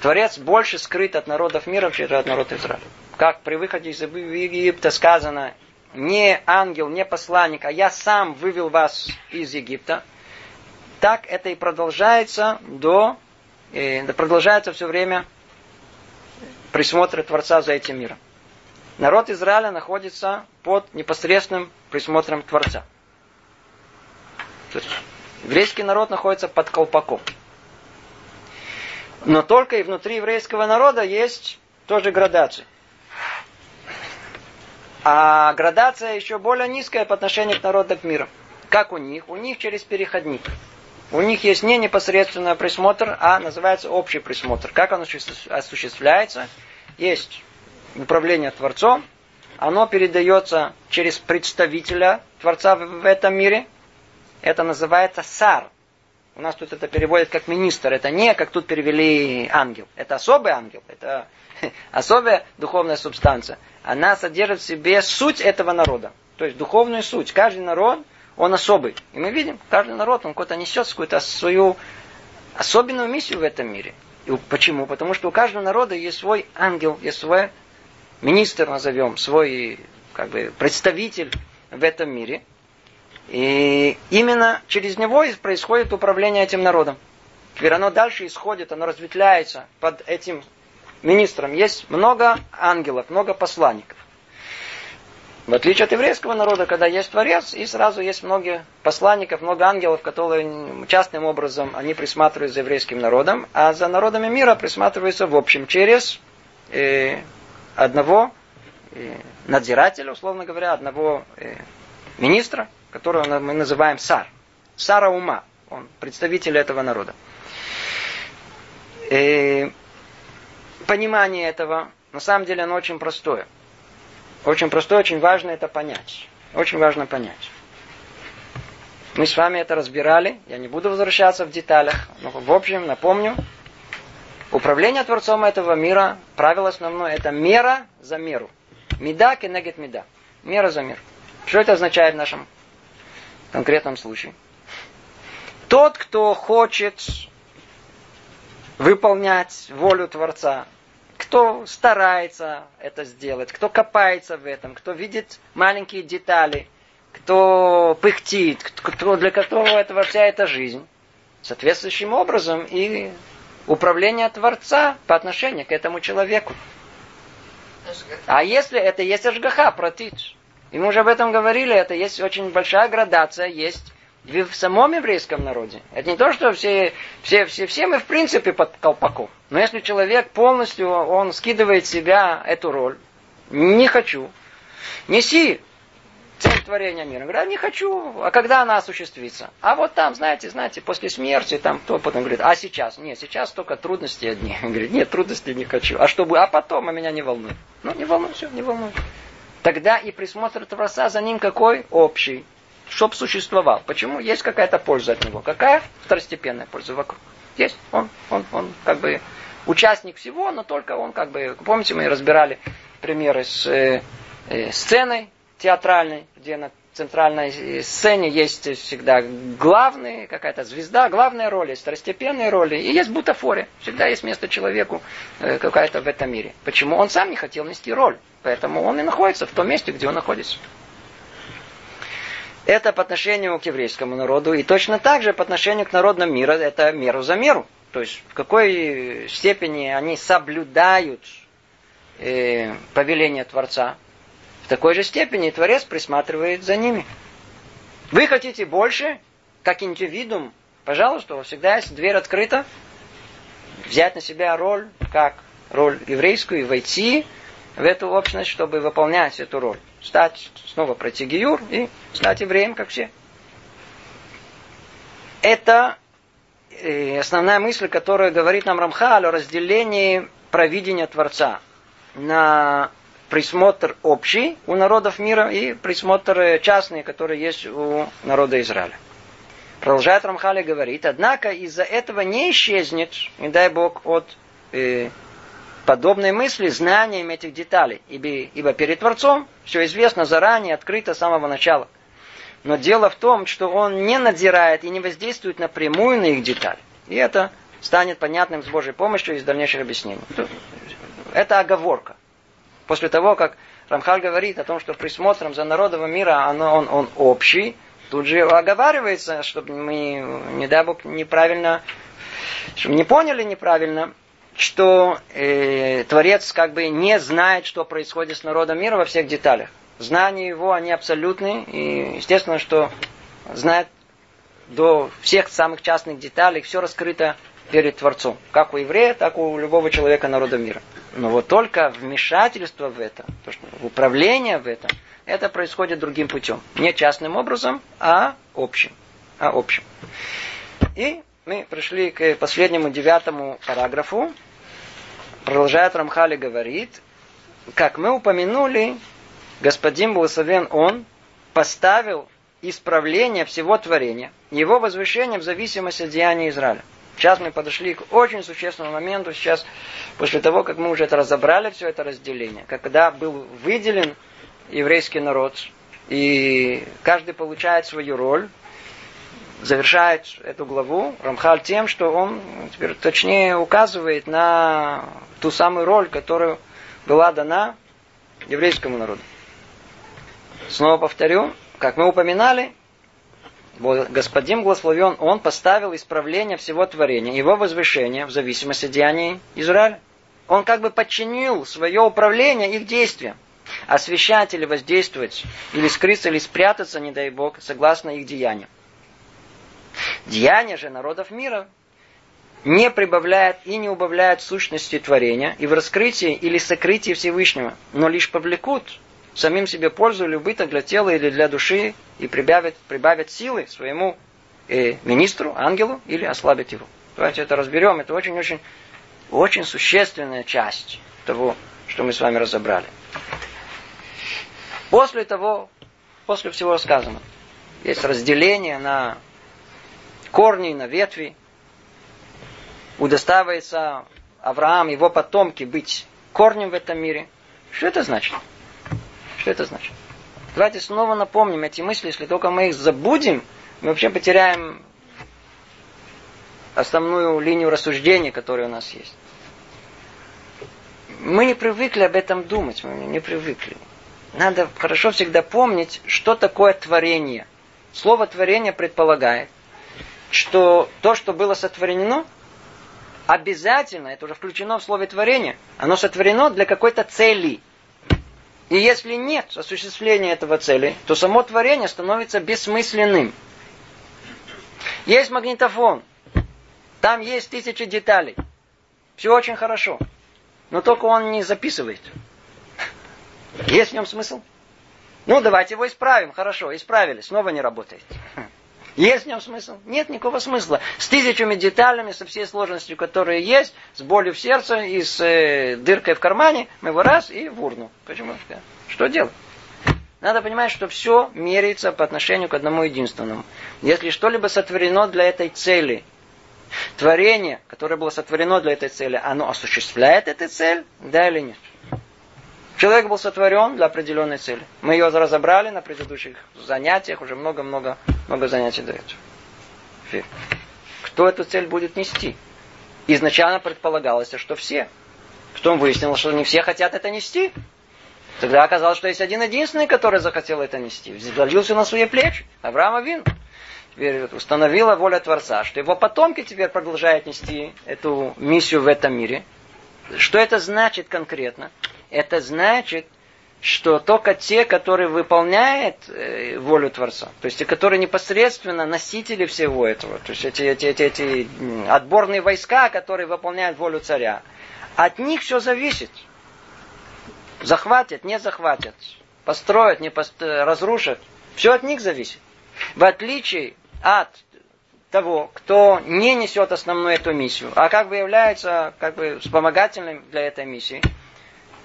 Творец больше скрыт от народов мира, чем от народа Израиля. Как при выходе из Египта сказано, не ангел, не посланник, а я сам вывел вас из Египта – так это и продолжается до, э, продолжается все время присмотра Творца за этим миром. Народ Израиля находится под непосредственным присмотром Творца. То есть еврейский народ находится под колпаком. Но только и внутри еврейского народа есть тоже градация. А градация еще более низкая по отношению к народам мира. Как у них? У них через переходник. У них есть не непосредственный присмотр, а называется общий присмотр. Как он осуществляется? Есть управление Творцом, оно передается через представителя Творца в этом мире. Это называется сар. У нас тут это переводят как министр. Это не, как тут перевели ангел. Это особый ангел. Это [LAUGHS] особая духовная субстанция. Она содержит в себе суть этого народа. То есть духовную суть. Каждый народ он особый. И мы видим, каждый народ, он какой-то несет какую-то свою особенную миссию в этом мире. И почему? Потому что у каждого народа есть свой ангел, есть свой министр, назовем, свой как бы, представитель в этом мире. И именно через него происходит управление этим народом. Теперь оно дальше исходит, оно разветвляется под этим министром. Есть много ангелов, много посланников. В отличие от еврейского народа, когда есть Творец, и сразу есть много посланников, много ангелов, которые частным образом они присматривают за еврейским народом, а за народами мира присматриваются в общем через э, одного э, надзирателя, условно говоря, одного э, министра, которого мы называем сар. Сара ума, он представитель этого народа. И э, понимание этого, на самом деле, оно очень простое. Очень простое, очень важно это понять. Очень важно понять. Мы с вами это разбирали. Я не буду возвращаться в деталях. Но в общем, напомню. Управление Творцом этого мира, правило основное, это мера за меру. Меда кенегет меда. Мера за меру. Что это означает в нашем конкретном случае? Тот, кто хочет выполнять волю Творца, кто старается это сделать, кто копается в этом, кто видит маленькие детали, кто пыхтит, кто, для которого это вся эта жизнь, соответствующим образом и управление Творца по отношению к этому человеку. А если это есть Ашгаха, протит, и мы уже об этом говорили, это есть очень большая градация, есть в самом еврейском народе. Это не то, что все, все, все, все мы в принципе под колпаком. Но если человек полностью, он скидывает себя эту роль, не хочу, неси творения мира. Говорит, а не хочу, а когда она осуществится? А вот там, знаете, знаете, после смерти, там кто потом говорит, а сейчас? Нет, сейчас только трудности одни. [LAUGHS] Говорит, нет, трудности не хочу. А чтобы, а потом, а меня не волнует. Ну, не волнует, все, не волнует. Тогда и присмотр Творца за ним какой? Общий. чтобы существовал. Почему? Есть какая-то польза от него. Какая? Второстепенная польза вокруг. Есть. Он, он, он как бы участник всего, но только он как бы... Помните, мы разбирали примеры с э, э, сценой театральной, где на центральной сцене есть всегда главный, какая-то звезда, главная роль, есть второстепенные роли, и есть бутафория. Всегда есть место человеку э, какая-то в этом мире. Почему? Он сам не хотел нести роль. Поэтому он и находится в том месте, где он находится. Это по отношению к еврейскому народу. И точно так же по отношению к народам мира, это меру за меру. То есть в какой степени они соблюдают э, повеление Творца, в такой же степени Творец присматривает за ними. Вы хотите больше, как индивидуум, пожалуйста, всегда есть дверь открыта, взять на себя роль, как роль еврейскую, и войти в эту общность, чтобы выполнять эту роль. Стать, снова пройти гиюр и стать евреем, как все. Это э, основная мысль, которая говорит нам Рамхаль о разделении провидения Творца на присмотр общий у народов мира и присмотр частный, который есть у народа Израиля. Продолжает Рамхали говорит, однако из-за этого не исчезнет, не дай Бог, от э, подобной мысли знанием этих деталей. Ибо, ибо перед Творцом все известно заранее, открыто с самого начала. Но дело в том, что он не надзирает и не воздействует напрямую на их детали. И это станет понятным с Божьей помощью из дальнейших объяснений. Это оговорка. После того, как Рамхаль говорит о том, что присмотром за народом мира оно, он, он общий, тут же оговаривается, чтобы мы, не дай Бог, неправильно, чтобы не поняли неправильно, что э, Творец как бы не знает, что происходит с народом мира во всех деталях. Знания его, они абсолютны, и естественно, что знает до всех самых частных деталей, все раскрыто перед Творцом. Как у еврея, так и у любого человека народа мира. Но вот только вмешательство в это, то, что управление в это, это происходит другим путем. Не частным образом, а общим. А общим. И мы пришли к последнему девятому параграфу. Продолжает Рамхали говорит, как мы упомянули, господин благословен он поставил исправление всего творения, его возвышение в зависимости от деяния Израиля. Сейчас мы подошли к очень существенному моменту. Сейчас, после того, как мы уже это разобрали, все это разделение, когда был выделен еврейский народ, и каждый получает свою роль, завершает эту главу Рамхаль тем, что он теперь точнее указывает на ту самую роль, которая была дана еврейскому народу. Снова повторю, как мы упоминали, Господин благословен, Он поставил исправление всего творения, его возвышение в зависимости от деяний Израиля. Он как бы подчинил свое управление их действиям. Освещать или воздействовать, или скрыться, или спрятаться, не дай Бог, согласно их деяниям. Деяния же народов мира не прибавляют и не убавляют сущности творения и в раскрытии или сокрытии Всевышнего, но лишь повлекут самим себе пользу или убыток для тела или для души и прибавят, прибавят силы своему э, министру, ангелу или ослабят его. Давайте это разберем. Это очень-очень очень существенная часть того, что мы с вами разобрали. После того, после всего сказанного, есть разделение на корни, на ветви. Удостаивается Авраам, его потомки быть корнем в этом мире. Что это значит? Что это значит? Давайте снова напомним эти мысли, если только мы их забудем, мы вообще потеряем основную линию рассуждения, которая у нас есть. Мы не привыкли об этом думать, мы не привыкли. Надо хорошо всегда помнить, что такое творение. Слово творение предполагает, что то, что было сотворено, обязательно, это уже включено в слове творение, оно сотворено для какой-то цели – и если нет осуществления этого цели, то само творение становится бессмысленным. Есть магнитофон. Там есть тысячи деталей. Все очень хорошо. Но только он не записывает. Есть в нем смысл? Ну, давайте его исправим. Хорошо, исправили. Снова не работает. Есть в нем смысл? Нет никакого смысла. С тысячами деталями, со всей сложностью, которые есть, с болью в сердце и с э, дыркой в кармане, мы его раз и в урну. Почему? Что делать? Надо понимать, что все меряется по отношению к одному единственному. Если что-либо сотворено для этой цели, творение, которое было сотворено для этой цели, оно осуществляет эту цель, да или нет? Человек был сотворен для определенной цели. Мы ее разобрали на предыдущих занятиях, уже много-много много занятий этого. Кто эту цель будет нести? Изначально предполагалось, что все. Потом выяснилось, что не все хотят это нести. Тогда оказалось, что есть один единственный, который захотел это нести. Взвалился на свои плечи. Авраам Авин. Теперь установила воля Творца, что его потомки теперь продолжают нести эту миссию в этом мире. Что это значит конкретно? Это значит, что только те, которые выполняют э, волю Творца, то есть те, которые непосредственно носители всего этого, то есть эти, эти, эти, эти отборные войска, которые выполняют волю царя, от них все зависит. Захватят, не захватят. Построят, не построят, разрушат. Все от них зависит. В отличие от того, кто не несет основную эту миссию, а как бы является как бы вспомогательным для этой миссии,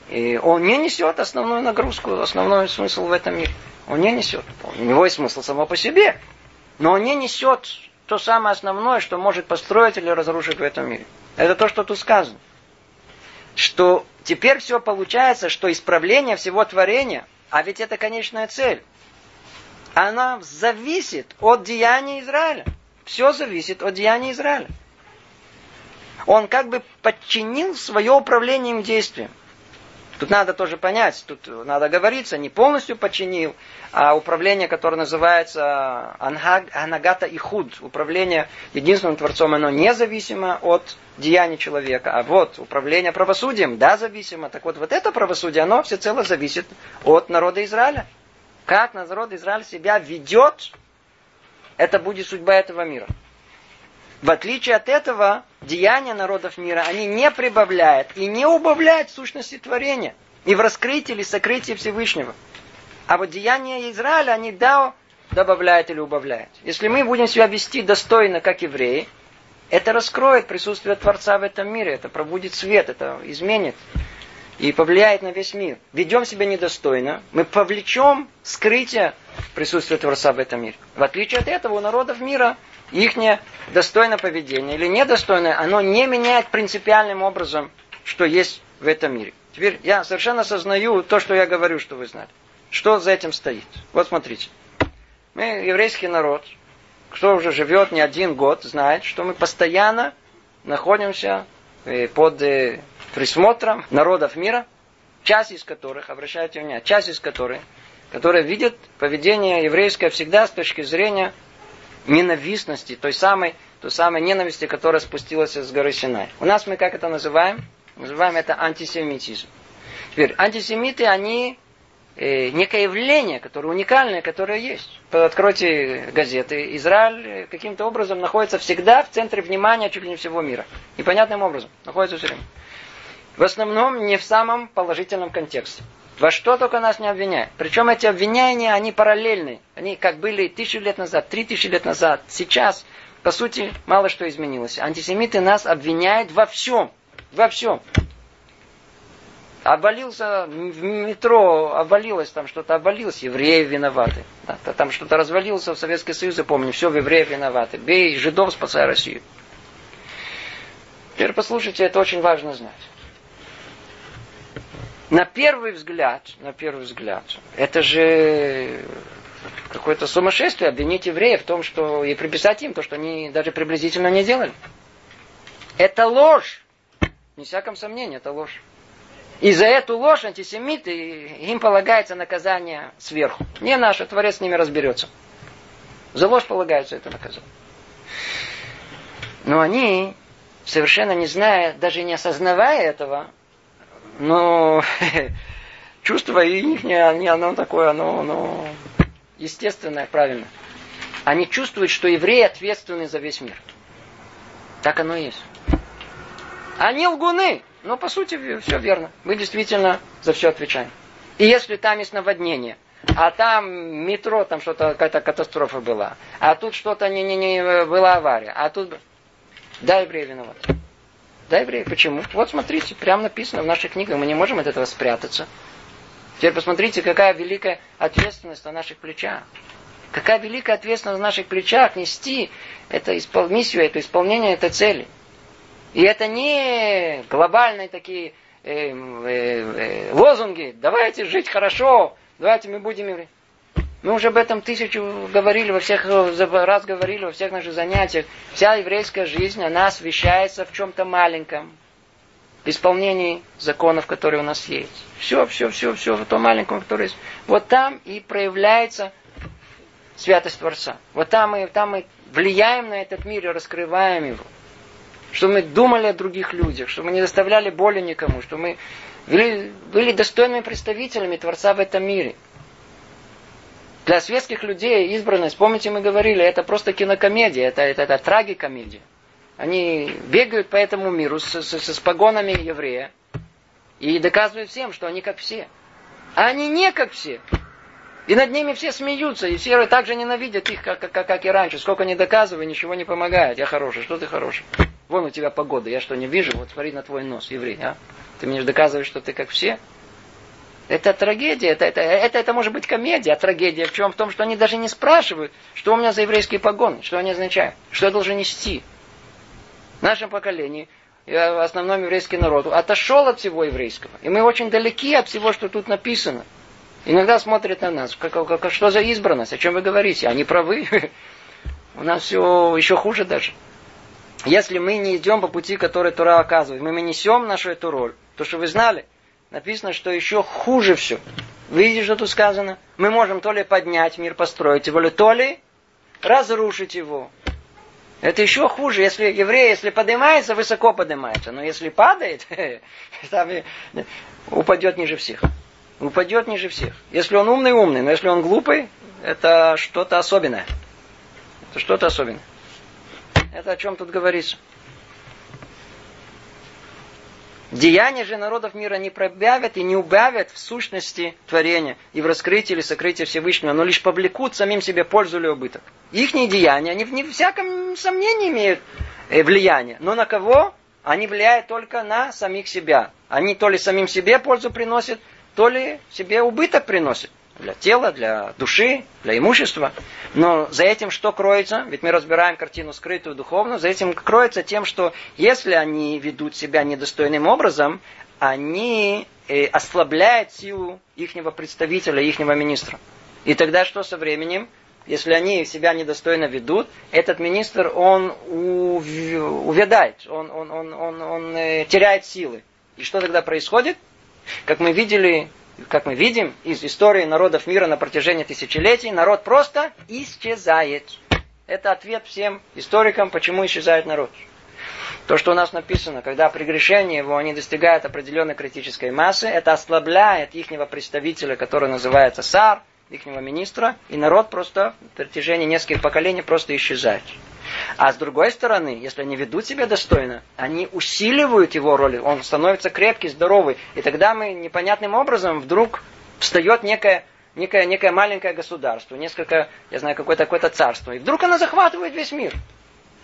и он не несет основную нагрузку, основной смысл в этом мире. Он не несет. У него есть смысл само по себе, но он не несет то самое основное, что может построить или разрушить в этом мире. Это то, что тут сказано что теперь все получается, что исправление всего творения, а ведь это конечная цель, она зависит от деяния Израиля. Все зависит от деяния Израиля. Он как бы подчинил свое управление им действием. Тут надо тоже понять, тут надо говориться, не полностью подчинил, а управление, которое называется Анагата и Худ, управление единственным Творцом, оно независимо от деяний человека. А вот управление правосудием, да, зависимо. Так вот, вот это правосудие, оно всецело зависит от народа Израиля. Как народ Израиля себя ведет, это будет судьба этого мира. В отличие от этого, деяния народов мира, они не прибавляют и не убавляют сущности творения. И в раскрытии или сокрытии Всевышнего. А вот деяния Израиля, они да, добавляют или убавляют. Если мы будем себя вести достойно, как евреи, это раскроет присутствие Творца в этом мире, это пробудит свет, это изменит и повлияет на весь мир. Ведем себя недостойно, мы повлечем скрытие присутствия Творца в этом мире. В отличие от этого, у народов мира их достойное поведение или недостойное, оно не меняет принципиальным образом, что есть в этом мире. Теперь я совершенно осознаю то, что я говорю, что вы знали. Что за этим стоит? Вот смотрите. Мы еврейский народ, кто уже живет не один год, знает, что мы постоянно находимся э, под э, присмотром народов мира, часть из которых, обращайте внимание, часть из которых, которые видят поведение еврейское всегда с точки зрения ненавистности, той самой, той самой ненависти, которая спустилась с горы Синай. У нас мы как это называем? Называем это антисемитизм. Теперь, антисемиты, они э, некое явление, которое уникальное, которое есть. Откройте газеты. Израиль э, каким-то образом находится всегда в центре внимания чуть ли не всего мира. Непонятным образом. Находится все время. В основном не в самом положительном контексте. Во что только нас не обвиняют. Причем эти обвинения, они параллельны. Они как были тысячу лет назад, три тысячи лет назад. Сейчас, по сути, мало что изменилось. Антисемиты нас обвиняют во всем. Во всем. Обвалился в метро, обвалилось там что-то, обвалилось, евреи виноваты. Да, там что-то развалился в Советский Союз, я помню, все, евреи виноваты. Бей жидов, спасай Россию. Теперь послушайте, это очень важно знать. На первый взгляд, на первый взгляд, это же какое-то сумасшествие обвинить евреев в том, что и приписать им то, что они даже приблизительно не делали. Это ложь. Не всяком сомнении, это ложь. И за эту ложь антисемиты, им полагается наказание сверху. Не наше, Творец с ними разберется. За ложь полагается это наказание. Но они, совершенно не зная, даже не осознавая этого, но [LAUGHS] чувство их, не, оно такое, оно, оно естественное, правильно. Они чувствуют, что евреи ответственны за весь мир. Так оно и есть. Они лгуны. Но по сути все верно. Мы действительно за все отвечаем. И если там есть наводнение, а там метро, там что-то, какая-то катастрофа была, а тут что-то не, не, не была авария, а тут... Да, евреи виноваты. Да, евреи, почему? Вот смотрите, прямо написано в наших книгах, мы не можем от этого спрятаться. Теперь посмотрите, какая великая ответственность на наших плечах. Какая великая ответственность на наших плечах нести это испол... миссию, это исполнение этой цели. И это не глобальные такие э, э, э, лозунги. Давайте жить хорошо, давайте мы будем... Мы уже об этом тысячу говорили, во всех раз говорили, во всех наших занятиях. Вся еврейская жизнь, она освещается в чем-то маленьком. Исполнении законов, которые у нас есть. Все, все, все, все, в том маленьком, которое есть. Вот там и проявляется святость Творца. Вот там мы, там мы влияем на этот мир и раскрываем его. Чтобы мы думали о других людях, чтобы мы не доставляли боли никому, чтобы мы были достойными представителями Творца в этом мире. Для светских людей избранность, помните, мы говорили, это просто кинокомедия, это, это, это трагикомедия. Они бегают по этому миру с, с, с погонами еврея и доказывают всем, что они как все. А они не как все. И над ними все смеются, и все так же ненавидят их, как, как, как и раньше. Сколько не доказываю, ничего не помогает. Я хороший, что ты хороший? Вон у тебя погода, я что, не вижу? Вот смотри на твой нос, еврей, а? Ты мне доказываешь, что ты как все? Это трагедия, это, это, это, это может быть комедия, а трагедия в чем? В том, что они даже не спрашивают, что у меня за еврейские погоны, что они означают, что я должен нести. В нашем поколении в основном еврейский народ отошел от всего еврейского. И мы очень далеки от всего, что тут написано. Иногда смотрят на нас, как, как, что за избранность, о чем вы говорите, они правы. [LAUGHS] У нас все еще хуже даже. Если мы не идем по пути, который Тура оказывает, мы, мы несем нашу эту роль, то что вы знали, написано, что еще хуже все. Видите, что тут сказано? Мы можем то ли поднять мир, построить его, то ли разрушить его. Это еще хуже, если еврей, если поднимается, высоко поднимается. Но если падает, [LAUGHS] упадет ниже всех упадет ниже всех. Если он умный, умный, но если он глупый, это что-то особенное. Это что-то особенное. Это о чем тут говорится. Деяния же народов мира не пробавят и не убавят в сущности творения и в раскрытии или сокрытии Всевышнего, но лишь повлекут самим себе пользу или убыток. Их деяния, они в всяком сомнении имеют э, влияние. Но на кого? Они влияют только на самих себя. Они то ли самим себе пользу приносят, то ли себе убыток приносит для тела, для души, для имущества. Но за этим что кроется? Ведь мы разбираем картину скрытую духовную. За этим кроется тем, что если они ведут себя недостойным образом, они э, ослабляют силу ихнего представителя, ихнего министра. И тогда что со временем? Если они себя недостойно ведут, этот министр, он увядает, он, он, он, он, он э, теряет силы. И что тогда происходит? Как мы видели, как мы видим из истории народов мира на протяжении тысячелетий, народ просто исчезает. Это ответ всем историкам, почему исчезает народ. То, что у нас написано, когда прегрешение его, они достигают определенной критической массы, это ослабляет ихнего представителя, который называется сар, ихнего министра, и народ просто в протяжении нескольких поколений просто исчезает. А с другой стороны, если они ведут себя достойно, они усиливают его роль, он становится крепкий, здоровый. И тогда мы непонятным образом вдруг встает некое, некое, некое маленькое государство, несколько, я знаю, какое-то какое царство. И вдруг оно захватывает весь мир.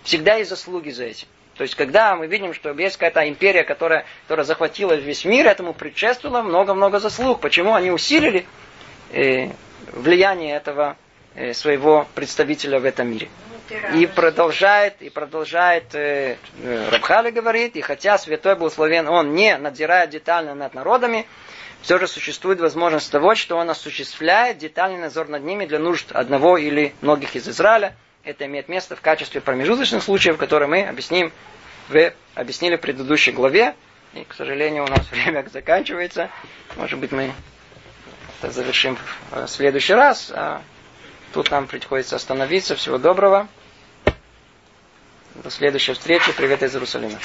Всегда есть заслуги за этим. То есть, когда мы видим, что есть какая-то империя, которая, которая захватила весь мир, этому предшествовало много-много заслуг. Почему они усилили э, влияние этого э, своего представителя в этом мире? И продолжает, и продолжает, э, э, Рабхали говорит, и хотя святой благословен, он не надзирает детально над народами, все же существует возможность того, что он осуществляет детальный надзор над ними для нужд одного или многих из Израиля. Это имеет место в качестве промежуточных случаев, которые мы объясним в, объяснили в предыдущей главе. И, к сожалению, у нас [LAUGHS] время заканчивается. Может быть, мы это завершим в следующий раз. А Тут нам приходится остановиться. Всего доброго. До следующей встречи. Привет из Иерусалима.